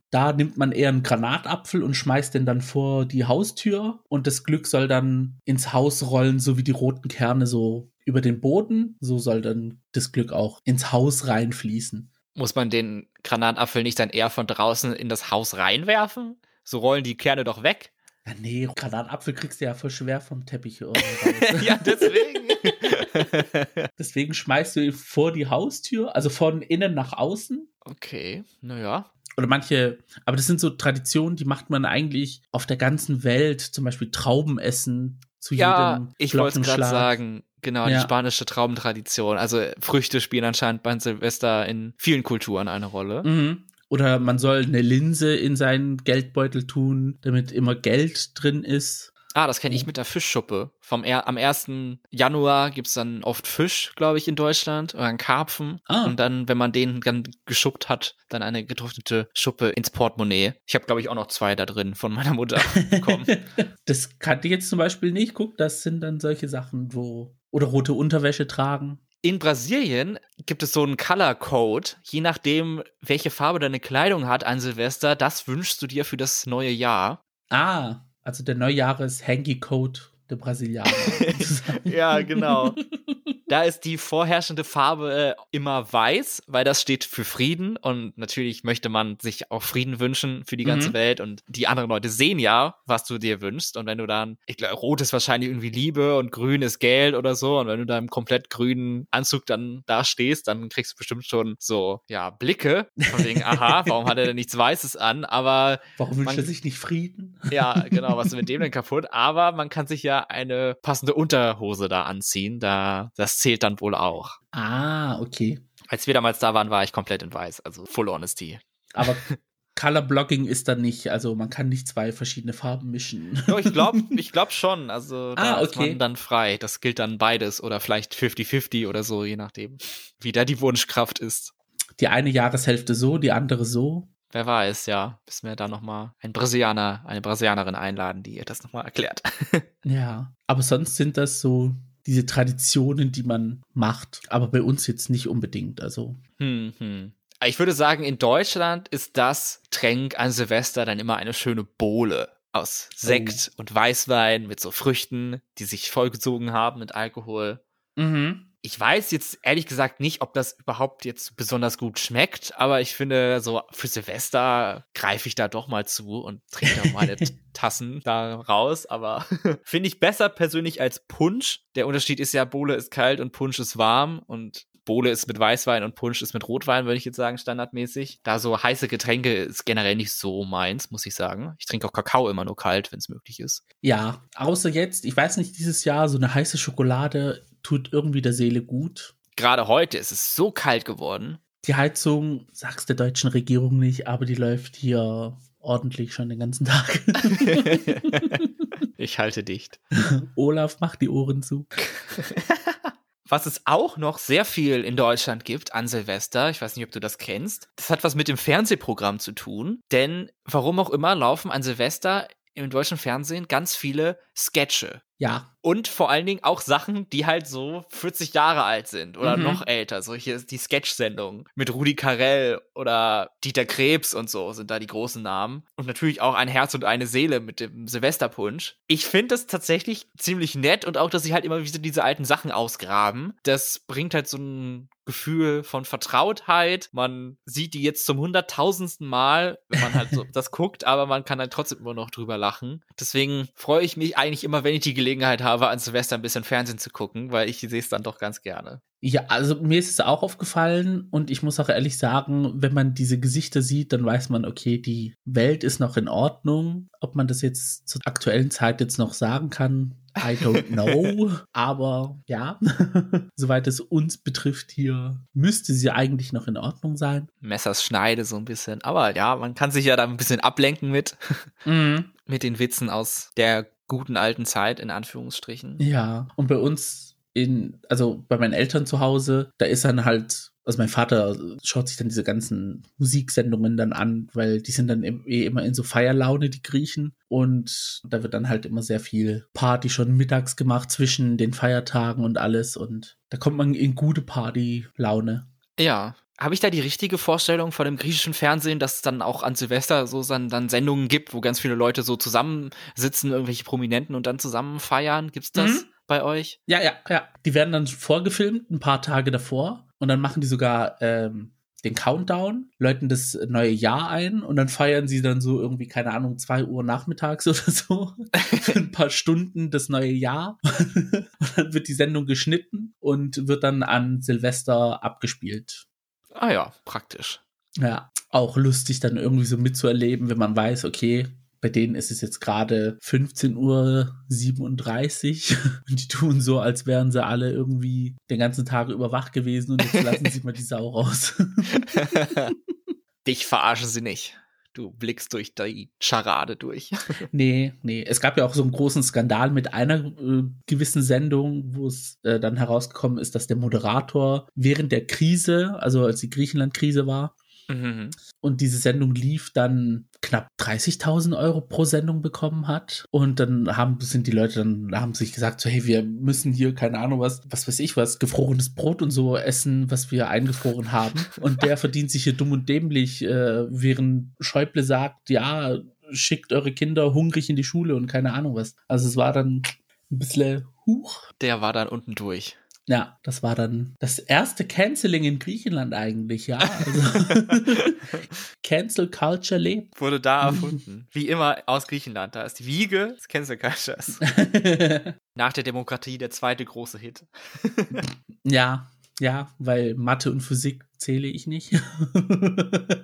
Da nimmt man eher einen Granatapfel und schmeißt den dann vor die Haustür und das Glück soll dann ins Haus rollen, so wie die roten Kerne so über den Boden. So soll dann das Glück auch ins Haus reinfließen. Muss man den Granatapfel nicht dann eher von draußen in das Haus reinwerfen? So rollen die Kerne doch weg. Ja, nee, Granatapfel kriegst du ja voll schwer vom Teppich ja, deswegen. Deswegen schmeißt du ihn vor die Haustür, also von innen nach außen. okay, naja. oder manche, aber das sind so Traditionen, die macht man eigentlich auf der ganzen Welt, zum Beispiel Trauben essen zu ja, jedem ich wollte gerade sagen. Genau, Ja. die spanische Traubentradition. Also Früchte spielen anscheinend beim Silvester in vielen Kulturen eine Rolle. Mhm. Oder man soll eine Linse in seinen Geldbeutel tun, damit immer Geld drin ist. Ah, das kenne ich mit der Fischschuppe. Vom er am 1. Januar gibt's dann oft Fisch, glaube ich, in Deutschland. Oder einen Karpfen. Ah. Und dann, wenn man den dann geschuppt hat, dann eine getrocknete Schuppe ins Portemonnaie. Ich habe, glaube ich, auch noch zwei da drin von meiner Mutter bekommen. das kannte ich jetzt zum Beispiel nicht. Guck, das sind dann solche Sachen, wo. Oder rote Unterwäsche tragen. In Brasilien gibt es so einen Color Code. Je nachdem, welche Farbe deine Kleidung hat an Silvester, das wünschst du dir für das neue Jahr. Ah, also der Neujahres-Hanky-Code der Brasilianer. Ja, genau. Da ist die vorherrschende Farbe äh, immer weiß, weil das steht für Frieden und natürlich möchte man sich auch Frieden wünschen für die ganze Mhm. Welt und die anderen Leute sehen ja, was du dir wünschst und wenn du dann, ich glaube, rot ist wahrscheinlich irgendwie Liebe und grün ist Geld oder so und wenn du da im komplett grünen Anzug dann da stehst, dann kriegst du bestimmt schon so, ja, Blicke von wegen, aha, warum hat er denn nichts Weißes an, aber Warum wünscht er sich nicht Frieden? ja, genau, was ist mit dem denn kaputt? Aber man kann sich ja eine passende Unterhose da anziehen. Da, das zählt dann wohl auch. Ah, okay. Als wir damals da waren, war ich komplett in weiß. Also full honesty. Aber Color Blocking ist dann nicht, also man kann nicht zwei verschiedene Farben mischen. Ja, ich glaube ich glaub schon. Also da Ah, ist okay. man dann frei. Das gilt dann beides oder vielleicht 50-50 oder so, je nachdem, wie da die Wunschkraft ist. Die eine Jahreshälfte so, die andere so. Wer weiß, ja. Müssen wir da nochmal einen Brasilianer, eine Brasilianerin einladen, die ihr das nochmal erklärt. Ja. Aber sonst sind das so diese Traditionen, die man macht. Aber bei uns jetzt nicht unbedingt. Also. Hm, hm. Ich würde sagen, in Deutschland ist das Tränk an Silvester dann immer eine schöne Bohle aus Sekt und Weißwein mit so Früchten, die sich vollgezogen haben mit Alkohol. Mhm. Ich weiß jetzt ehrlich gesagt nicht, ob das überhaupt jetzt besonders gut schmeckt, aber ich finde, so für Silvester greife ich da doch mal zu und trinke da meine Tassen da raus. Aber finde ich besser persönlich als Punsch. Der Unterschied ist ja, Bohle ist kalt und Punsch ist warm und Bohle ist mit Weißwein und Punsch ist mit Rotwein, würde ich jetzt sagen, standardmäßig. Da so heiße Getränke ist generell nicht so meins, muss ich sagen. Ich trinke auch Kakao immer nur kalt, wenn es möglich ist. Ja, außer jetzt, ich weiß nicht, dieses Jahr so eine heiße Schokolade tut irgendwie der Seele gut. Gerade heute ist es so kalt geworden. Die Heizung, sag's der deutschen Regierung nicht, aber die läuft hier ordentlich schon den ganzen Tag. ich halte dicht. Olaf macht die Ohren zu. Was es auch noch sehr viel in Deutschland gibt an Silvester, ich weiß nicht, ob du das kennst, das hat was mit dem Fernsehprogramm zu tun, denn warum auch immer laufen an Silvester im deutschen Fernsehen ganz viele Sketche. Ja, Und vor allen Dingen auch Sachen, die halt so 40 Jahre alt sind oder Mhm. noch älter. Solche, die Sketch-Sendungen mit Rudi Carell oder Dieter Krebs und so sind da die großen Namen. Und natürlich auch ein Herz und eine Seele mit dem Silvesterpunsch. Ich finde das tatsächlich ziemlich nett und auch, dass sie halt immer wieder diese alten Sachen ausgraben. Das bringt halt so ein Gefühl von Vertrautheit. Man sieht die jetzt zum hunderttausendsten Mal, wenn man halt so das guckt, aber man kann halt trotzdem immer noch drüber lachen. Deswegen freue ich mich eigentlich immer, wenn ich die Gelegenheit habe, an Silvester ein bisschen Fernsehen zu gucken, weil ich sehe es dann doch ganz gerne. Ja, also mir ist es auch aufgefallen und ich muss auch ehrlich sagen, wenn man diese Gesichter sieht, dann weiß man, okay, die Welt ist noch in Ordnung. Ob man das jetzt zur aktuellen Zeit jetzt noch sagen kann, I don't know. Aber ja, soweit es uns betrifft hier, müsste sie eigentlich noch in Ordnung sein. Messers Schneide so ein bisschen. Aber ja, man kann sich ja da ein bisschen ablenken mit, mit den Witzen aus der guten alten Zeit, in Anführungsstrichen. Ja, und bei uns in, also bei meinen Eltern zu Hause, da ist dann halt, also mein Vater schaut sich dann diese ganzen Musiksendungen dann an, weil die sind dann eh immer in so Feierlaune, die Griechen. Und da wird dann halt immer sehr viel Party schon mittags gemacht zwischen den Feiertagen und alles. Und da kommt man in gute Party-Laune. Ja. Habe ich da die richtige Vorstellung von dem griechischen Fernsehen, dass es dann auch an Silvester so dann, dann Sendungen gibt, wo ganz viele Leute so zusammensitzen, irgendwelche Prominenten und dann zusammen feiern? Gibt's das Mhm. bei euch? Ja, ja, ja. Die werden dann vorgefilmt, ein paar Tage davor. Und dann machen die sogar ähm, den Countdown, läuten das neue Jahr ein und dann feiern sie dann so irgendwie, keine Ahnung, zwei Uhr nachmittags oder so. Ein paar Stunden das neue Jahr. und dann wird die Sendung geschnitten und wird dann an Silvester abgespielt. Ah ja, praktisch. Ja, auch lustig dann irgendwie so mitzuerleben, wenn man weiß, okay, bei denen ist es jetzt gerade 15.37 Uhr und die tun so, als wären sie alle irgendwie den ganzen Tag über wach gewesen und jetzt lassen sie mal die Sau raus. Dich verarschen sie nicht. Du blickst durch die Charade durch. nee, nee. Es gab ja auch so einen großen Skandal mit einer äh, gewissen Sendung, wo es äh, dann herausgekommen ist, dass der Moderator während der Krise, also als die Griechenland-Krise war, Mhm. Und diese Sendung lief dann knapp 30.000 Euro pro Sendung bekommen hat. Und dann haben, sind die Leute dann, haben sich gesagt, so, hey, wir müssen hier, keine Ahnung was, was weiß ich was, gefrorenes Brot und so essen, was wir eingefroren haben. Und der verdient sich hier dumm und dämlich, äh, während Schäuble sagt, ja, schickt eure Kinder hungrig in die Schule und keine Ahnung was. Also es war dann ein bisschen huch. Der war dann unten durch. Ja, das war dann das erste Canceling in Griechenland eigentlich, ja. Also Cancel Culture lebt. Wurde da erfunden. Wie immer aus Griechenland. Da ist die Wiege des Cancel Cultures. Nach der Demokratie der zweite große Hit. ja, ja, weil Mathe und Physik zähle ich nicht.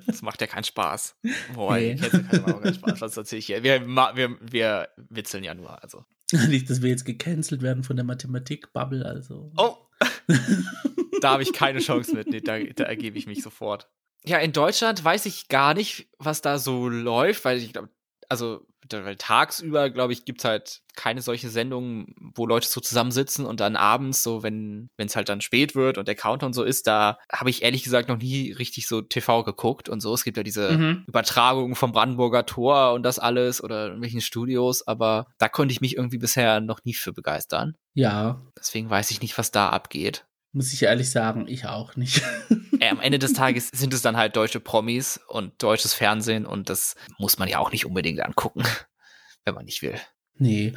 das macht ja keinen Spaß. Boah, nee. Cancel Culture macht keinen Spaß. Was erzähle ich hier? Wir, wir, wir witzeln ja nur, also. Nicht, dass wir jetzt gecancelt werden von der Mathematik-Bubble, also. Oh! da habe ich keine Chance mit. Nee, da, da ergebe ich mich sofort. Ja, in Deutschland weiß ich gar nicht, was da so läuft, weil ich glaube, also weil tagsüber, glaube ich, gibt es halt keine solche Sendungen, wo Leute so zusammensitzen und dann abends, so wenn es halt dann spät wird und der Countdown so ist, da habe ich ehrlich gesagt noch nie richtig so TV geguckt und so. Es gibt ja diese mhm. Übertragungen vom Brandenburger Tor und das alles oder irgendwelchen Studios, aber da konnte ich mich irgendwie bisher noch nie für begeistern. Ja. Deswegen weiß ich nicht, was da abgeht. Muss ich ehrlich sagen, ich auch nicht. äh, am Ende des Tages sind es dann halt deutsche Promis und deutsches Fernsehen und das muss man ja auch nicht unbedingt angucken, wenn man nicht will. Nee,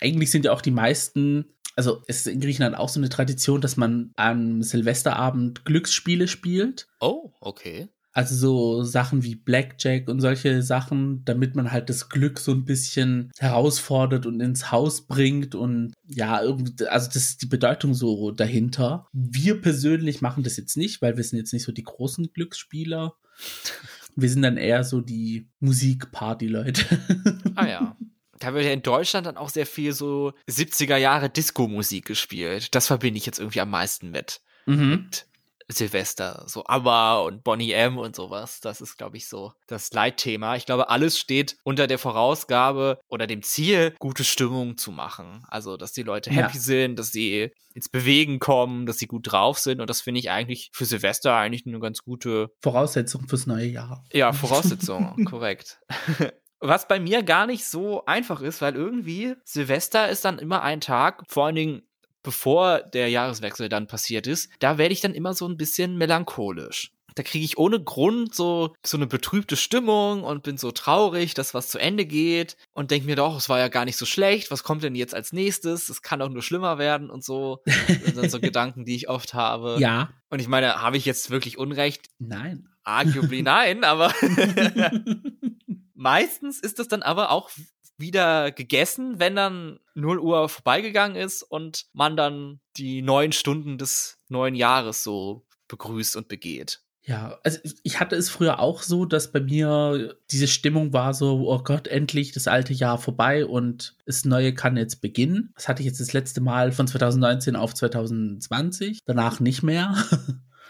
eigentlich sind ja auch die meisten, also es ist in Griechenland auch so eine Tradition, dass man am Silvesterabend Glücksspiele spielt. Oh, okay. Also so Sachen wie Blackjack und solche Sachen, damit man halt das Glück so ein bisschen herausfordert und ins Haus bringt und ja, irgendwie, also das ist die Bedeutung so dahinter. Wir persönlich machen das jetzt nicht, weil wir sind jetzt nicht so die großen Glücksspieler. Wir sind dann eher so die Musikparty-Leute. Ah ja. Da wird ja in Deutschland dann auch sehr viel so 70er Jahre Disco-Musik gespielt. Das verbinde ich jetzt irgendwie am meisten mit. Mhm. Mit Silvester, so ABBA und Bonnie M und sowas. Das ist, glaube ich, so das Leitthema. Ich glaube, alles steht unter der Vorausgabe oder dem Ziel, gute Stimmung zu machen. Also, dass die Leute happy ja. sind, dass sie ins Bewegen kommen, dass sie gut drauf sind. Und das finde ich eigentlich für Silvester eigentlich eine ganz gute Voraussetzung fürs neue Jahr. Ja, Voraussetzung, korrekt. Was bei mir gar nicht so einfach ist, weil irgendwie Silvester ist dann immer ein Tag, vor allen Dingen bevor der Jahreswechsel dann passiert ist, da werde ich dann immer so ein bisschen melancholisch. Da kriege ich ohne Grund so, so eine betrübte Stimmung und bin so traurig, dass was zu Ende geht und denke mir doch, es war ja gar nicht so schlecht, was kommt denn jetzt als nächstes? Es kann doch nur schlimmer werden und so. Das sind so Gedanken, die ich oft habe. Ja. Und ich meine, habe ich jetzt wirklich Unrecht? Nein. Arguably nein, aber meistens ist das dann aber auch wieder gegessen, wenn dann 0 Uhr vorbeigegangen ist und man dann die neun Stunden des neuen Jahres so begrüßt und begeht. Ja, also ich hatte es früher auch so, dass bei mir diese Stimmung war so, oh Gott, endlich das alte Jahr vorbei und das neue kann jetzt beginnen. Das hatte ich jetzt das letzte Mal von 2019 auf 2020, danach nicht mehr.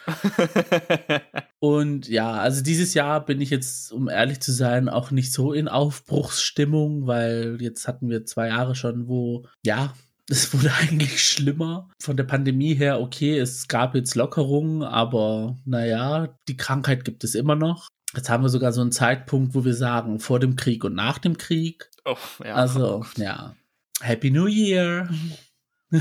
und ja, also dieses Jahr bin ich jetzt, um ehrlich zu sein, auch nicht so in Aufbruchsstimmung, weil jetzt hatten wir zwei Jahre schon, wo, ja, es wurde eigentlich schlimmer. Von der Pandemie her, okay, es gab jetzt Lockerungen, aber naja, die Krankheit gibt es immer noch. Jetzt haben wir sogar so einen Zeitpunkt, wo wir sagen, vor dem Krieg und nach dem Krieg. Oh, ja. Also, ja. Happy New Year.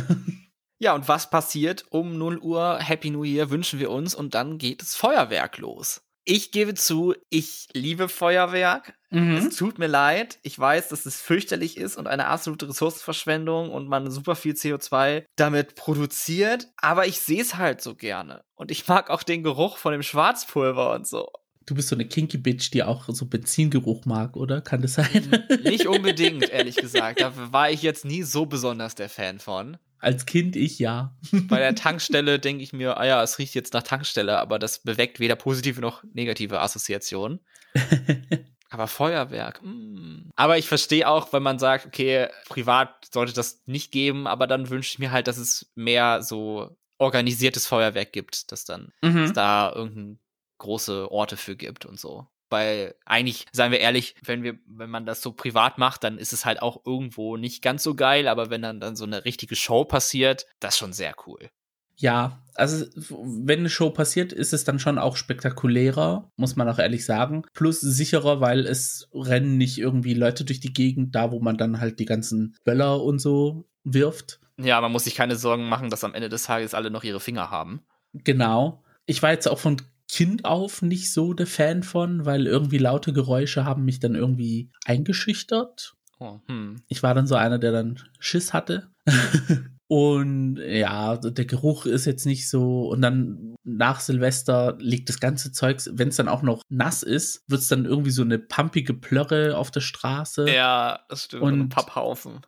Ja, und was passiert? Um 0 Uhr Happy New Year wünschen wir uns und dann geht das Feuerwerk los. Ich gebe zu, ich liebe Feuerwerk. Mhm. Es tut mir leid. Ich weiß, dass es fürchterlich ist und eine absolute Ressourcenverschwendung und man super viel CO2 damit produziert. Aber ich sehe es halt so gerne. Und ich mag auch den Geruch von dem Schwarzpulver und so. Du bist so eine kinky Bitch, die auch so Benzingeruch mag, oder? Kann das sein? Nicht unbedingt, ehrlich gesagt. Da war ich jetzt nie so besonders der Fan von. Als Kind ich ja. Bei der Tankstelle denke ich mir, ah ja, es riecht jetzt nach Tankstelle, aber das beweckt weder positive noch negative Assoziationen. aber Feuerwerk. Mm. Aber ich verstehe auch, wenn man sagt, okay, privat sollte das nicht geben, aber dann wünsche ich mir halt, dass es mehr so organisiertes Feuerwerk gibt, dass dann Mhm. es da irgendein große Orte für gibt und so. Weil eigentlich, seien wir ehrlich, wenn wir, wenn man das so privat macht, dann ist es halt auch irgendwo nicht ganz so geil, aber wenn dann, dann so eine richtige Show passiert, das ist schon sehr cool. Ja, also wenn eine Show passiert, ist es dann schon auch spektakulärer, muss man auch ehrlich sagen. Plus sicherer, weil es rennen nicht irgendwie Leute durch die Gegend, da wo man dann halt die ganzen Böller und so wirft. Ja, man muss sich keine Sorgen machen, dass am Ende des Tages alle noch ihre Finger haben. Genau. Ich war jetzt auch von Kind auf nicht so der Fan von, weil irgendwie laute Geräusche haben mich dann irgendwie eingeschüchtert. Oh, hm. Ich war dann so einer, der dann Schiss hatte. und ja, der Geruch ist jetzt nicht so. Und dann nach Silvester liegt das ganze Zeugs, wenn es dann auch noch nass ist, wird es dann irgendwie so eine pumpige Plörre auf der Straße. Ja, das stimmt. Und- Und Papphaufen.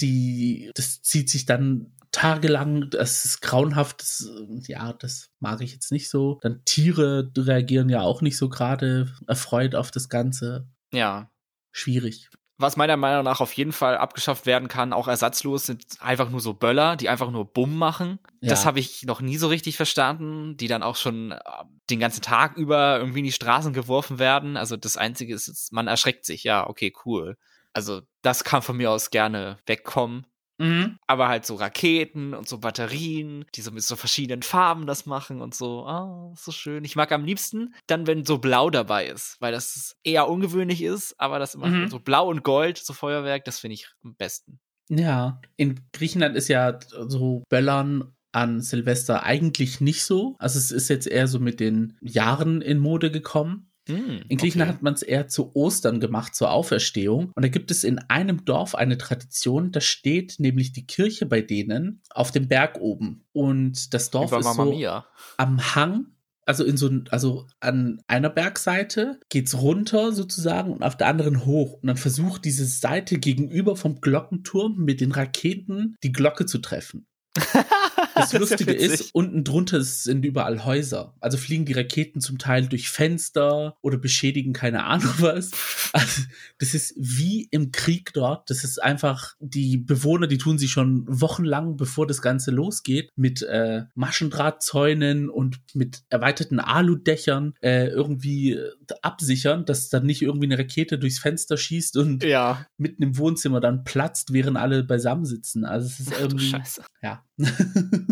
Die, das zieht sich dann tagelang, das ist grauenhaft, das, ja, das mag ich jetzt nicht so. Dann Tiere reagieren ja auch nicht so gerade erfreut auf das Ganze. Ja. Schwierig. Was meiner Meinung nach auf jeden Fall abgeschafft werden kann, auch ersatzlos, sind einfach nur so Böller, die einfach nur Bumm machen. Das Ja. habe ich noch nie so richtig verstanden, die dann auch schon äh, den ganzen Tag über irgendwie in die Straßen geworfen werden. Also das Einzige ist, man erschreckt sich. Ja, okay, cool. Also das kann von mir aus gerne wegkommen. Mhm. Aber halt so Raketen und so Batterien, die so mit so verschiedenen Farben das machen und so. Ah, so schön. Ich mag am liebsten dann, wenn so blau dabei ist, weil das eher ungewöhnlich ist, aber das immer Mhm. so blau und gold, so Feuerwerk, das finde ich am besten. Ja, in Griechenland ist ja so Böllern an Silvester eigentlich nicht so. Also es ist jetzt eher so mit den Jahren in Mode gekommen. Hm, In Griechenland okay. hat man es eher zu Ostern gemacht, zur Auferstehung. Und da gibt es in einem Dorf eine Tradition, da steht nämlich die Kirche bei denen auf dem Berg oben. Und das Dorf ist so Mia. am Hang. Also in so also an einer Bergseite geht's runter sozusagen und auf der anderen hoch. Und dann versucht diese Seite gegenüber vom Glockenturm mit den Raketen die Glocke zu treffen. Das, Lustige ist, unten drunter sind überall Häuser. Also fliegen die Raketen zum Teil durch Fenster oder beschädigen keine Ahnung was. Also, das ist wie im Krieg dort. Das ist einfach, die Bewohner, die tun sich schon wochenlang, bevor das Ganze losgeht, mit äh, Maschendrahtzäunen und mit erweiterten Aludächern äh, irgendwie äh, absichern, dass dann nicht irgendwie eine Rakete durchs Fenster schießt und Ja. mitten im Wohnzimmer dann platzt, während alle beisammensitzen. Also es ist Ach irgendwie, Scheiße. ja.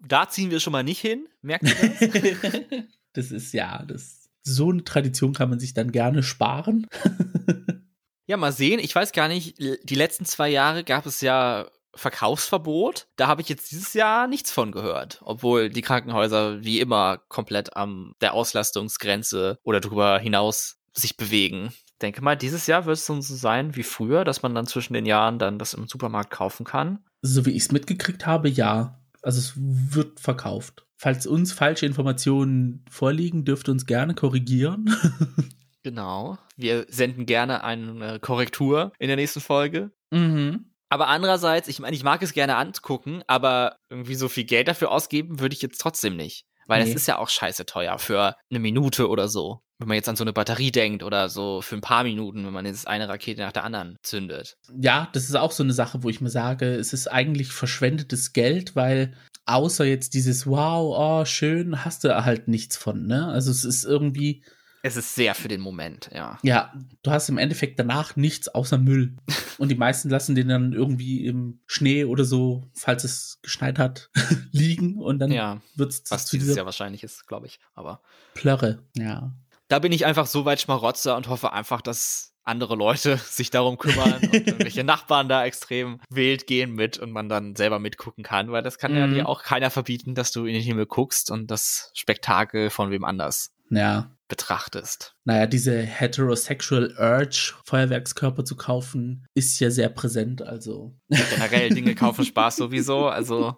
Da ziehen wir schon mal nicht hin, merkt ihr das? das ist ja, das so eine Tradition kann man sich dann gerne sparen. Ja, mal sehen. Ich weiß gar nicht, die letzten zwei Jahre gab es ja Verkaufsverbot. Da habe ich jetzt dieses Jahr nichts von gehört, obwohl die Krankenhäuser wie immer komplett am der Auslastungsgrenze oder darüber hinaus sich bewegen. Ich denke mal, dieses Jahr wird es so sein wie früher, dass man dann zwischen den Jahren dann das im Supermarkt kaufen kann. So wie ich es mitgekriegt habe, ja. Also es wird verkauft. Falls uns falsche Informationen vorliegen, dürft ihr uns gerne korrigieren. Genau. Wir senden gerne eine Korrektur in der nächsten Folge. mhm. Aber andererseits, ich meine, ich mag es gerne angucken, aber irgendwie so viel Geld dafür ausgeben würde ich jetzt trotzdem nicht. Weil Nee. das ist ja auch scheiße teuer für eine Minute oder so. Wenn man jetzt an so eine Batterie denkt oder so für ein paar Minuten, wenn man jetzt eine Rakete nach der anderen zündet. Ja, das ist auch so eine Sache, wo ich mir sage, es ist eigentlich verschwendetes Geld, weil außer jetzt dieses Wow, oh, schön, hast du halt nichts von, ne? Also es ist irgendwie, Es ist sehr für den Moment, ja. ja, du hast im Endeffekt danach nichts außer Müll. Und die meisten lassen den dann irgendwie im Schnee oder so, falls es geschneit hat, liegen und dann Ja, wird's was zu dieses Jahr wahrscheinlich ist, glaube ich. Aber Plörre. Ja. Da bin ich einfach so weit Schmarotzer und hoffe einfach, dass andere Leute sich darum kümmern und irgendwelche Nachbarn da extrem wild gehen mit und man dann selber mitgucken kann, weil das kann ja Mhm. dir auch keiner verbieten, dass du in den Himmel guckst und das Spektakel von wem anders Ja. betrachtest. Naja, diese heterosexual Urge, Feuerwerkskörper zu kaufen, ist ja sehr präsent. Also Generell Dinge kaufen Spaß sowieso, also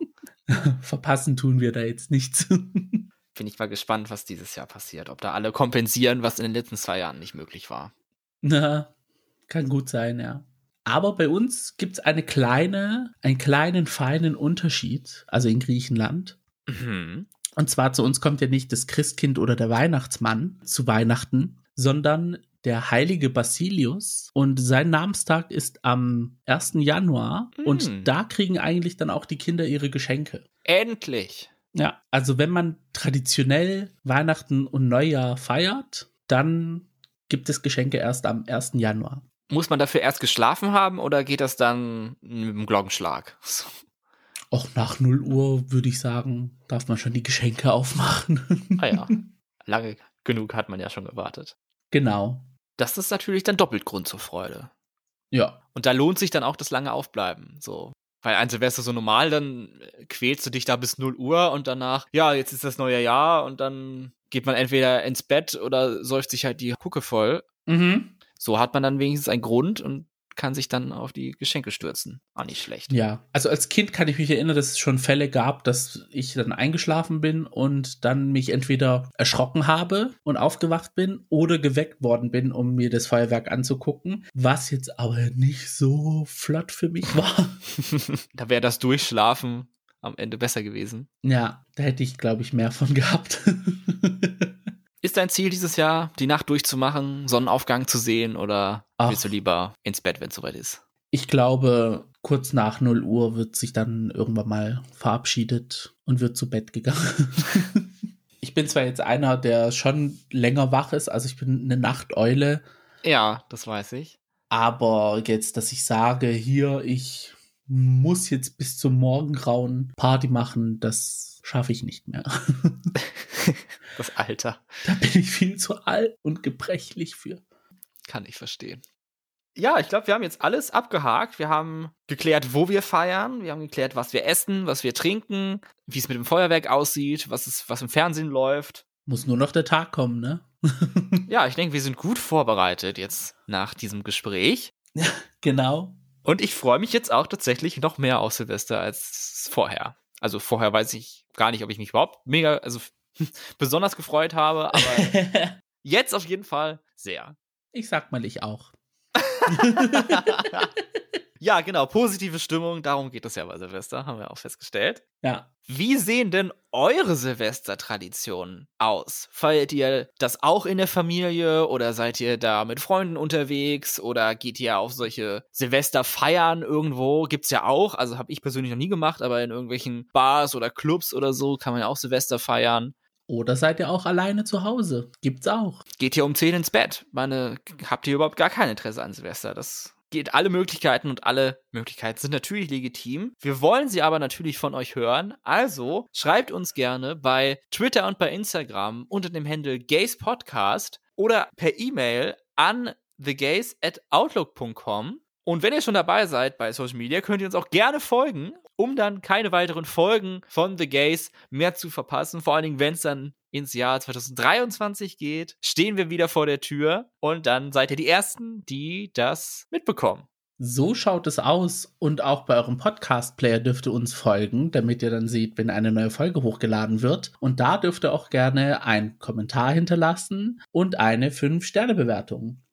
verpassen tun wir da jetzt nichts. Bin ich mal gespannt, was dieses Jahr passiert, ob da alle kompensieren, was in den letzten zwei Jahren nicht möglich war. Na, kann gut sein, ja. Aber bei uns gibt es eine kleine, einen kleinen, feinen Unterschied, also in Griechenland. Mhm. Und zwar zu uns kommt ja nicht das Christkind oder der Weihnachtsmann zu Weihnachten, sondern der heilige Basilius. Und sein Namenstag ist am 1. Januar. Mm. Und da kriegen eigentlich dann auch die Kinder ihre Geschenke. Endlich. Ja, also wenn man traditionell Weihnachten und Neujahr feiert, dann gibt es Geschenke erst am 1. Januar. Muss man dafür erst geschlafen haben oder geht das dann mit dem Glockenschlag? Auch nach 0 Uhr würde ich sagen, darf man schon die Geschenke aufmachen. Ah ja, lange genug hat man ja schon gewartet. genau. Das ist natürlich dann doppelt Grund zur Freude. Ja. Und da lohnt sich dann auch das lange Aufbleiben. So. Weil ein Silvester so normal, dann quälst du dich da bis 0 Uhr und danach, ja, jetzt ist das neue Jahr und dann geht man entweder ins Bett oder säuft sich halt die Hucke voll. Mhm. So hat man dann wenigstens einen Grund und kann sich dann auf die Geschenke stürzen. Auch nicht schlecht. Ja, also als Kind kann ich mich erinnern, dass es schon Fälle gab, dass ich dann eingeschlafen bin und dann mich entweder erschrocken habe und aufgewacht bin oder geweckt worden bin, um mir das Feuerwerk anzugucken, was jetzt aber nicht so flott für mich war. da wäre das Durchschlafen am Ende besser gewesen. Ja, da hätte ich, glaube ich, mehr von gehabt. Ist dein Ziel dieses Jahr, die Nacht durchzumachen, Sonnenaufgang zu sehen oder Ach. willst du lieber ins Bett, wenn es soweit ist? Ich glaube, kurz nach 0 Uhr wird sich dann irgendwann mal verabschiedet und wird zu Bett gegangen. ich bin zwar jetzt einer, der schon länger wach ist, also ich bin eine Nachteule, Ja, das weiß ich. aber jetzt, dass ich sage, hier, ich muss jetzt bis zum Morgengrauen Party machen, das schaffe ich nicht mehr. Das Alter da bin ich viel zu alt und gebrechlich für. kann ich verstehen. Ja, ich glaube, wir haben jetzt alles abgehakt. Wir haben geklärt, wo wir feiern. Wir haben geklärt, was wir essen, was wir trinken, wie es mit dem Feuerwerk aussieht, was, es, was im Fernsehen läuft. Muss nur noch der Tag kommen, ne? Ja, ich denke, wir sind gut vorbereitet jetzt nach diesem Gespräch. genau. Und ich freue mich jetzt auch tatsächlich noch mehr auf Silvester als vorher. Also vorher weiß ich gar nicht, ob ich mich überhaupt mega, also besonders gefreut habe, aber jetzt auf jeden Fall sehr. ich sag mal, ich auch. ja, genau, positive Stimmung, darum geht es ja bei Silvester, haben wir auch festgestellt. Ja. Wie sehen denn eure Silvestertraditionen aus? Feiert ihr das auch in der Familie oder seid ihr da mit Freunden unterwegs oder geht ihr auf solche Silvesterfeiern irgendwo? Gibt's ja auch, also habe ich persönlich noch nie gemacht, aber in irgendwelchen Bars oder Clubs oder so kann man ja auch Silvester feiern. Oder seid ihr auch alleine zu Hause? Gibt's auch. Geht ihr um 10 ins Bett? Meine, habt ihr überhaupt gar kein Interesse an Silvester? Das geht alle Möglichkeiten und alle Möglichkeiten sind natürlich legitim. Wir wollen sie aber natürlich von euch hören. Also schreibt uns gerne bei Twitter und bei Instagram unter dem Handle Gays Podcast oder per E-Mail an thegays at outlook.com. Und wenn ihr schon dabei seid bei Social Media, könnt ihr uns auch gerne folgen, um dann keine weiteren Folgen von The Gays mehr zu verpassen. Vor allen Dingen, wenn es dann ins Jahr 2023 geht, stehen wir wieder vor der Tür und dann seid ihr die Ersten, die das mitbekommen. So schaut es aus und auch bei eurem Podcast-Player dürft ihr uns folgen, damit ihr dann seht, wenn eine neue Folge hochgeladen wird. Und da dürft ihr auch gerne einen Kommentar hinterlassen und eine 5-Sterne-Bewertung.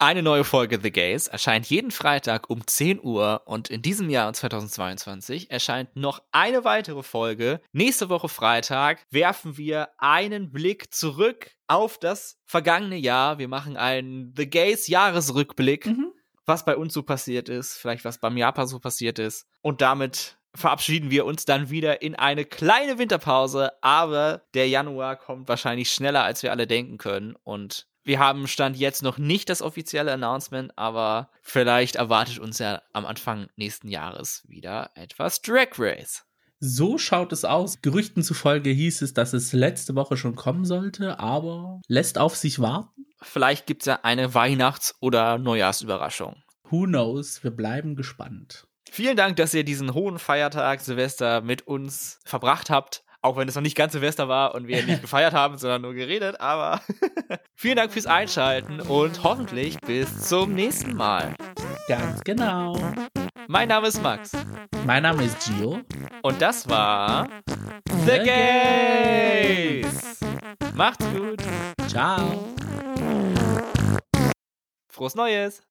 Eine neue Folge The Gays erscheint jeden Freitag um 10 Uhr und in diesem Jahr 2022 erscheint noch eine weitere Folge. Nächste Woche Freitag werfen wir einen Blick zurück auf das vergangene Jahr. Wir machen einen The Gays Jahresrückblick, Mhm. was bei uns so passiert ist, vielleicht was beim Japan so passiert ist. Und damit verabschieden wir uns dann wieder in eine kleine Winterpause, aber der Januar kommt wahrscheinlich schneller, als wir alle denken können und wir haben Stand jetzt noch nicht das offizielle Announcement, aber vielleicht erwartet uns ja am Anfang nächsten Jahres wieder etwas Drag Race. So schaut es aus. Gerüchten zufolge hieß es, dass es letzte Woche schon kommen sollte, aber lässt auf sich warten. Vielleicht gibt es ja eine Weihnachts- oder Neujahrsüberraschung. Who knows? Wir bleiben gespannt. Vielen Dank, dass ihr diesen hohen Feiertag Silvester mit uns verbracht habt. Auch wenn es noch nicht ganz Silvester war und wir nicht gefeiert haben, sondern nur geredet. Aber vielen Dank fürs Einschalten und hoffentlich bis zum nächsten Mal. Ganz genau. Mein Name ist Max Mein Name ist Gio. und das war The Gays. Macht's gut. Ciao. Frohes Neues.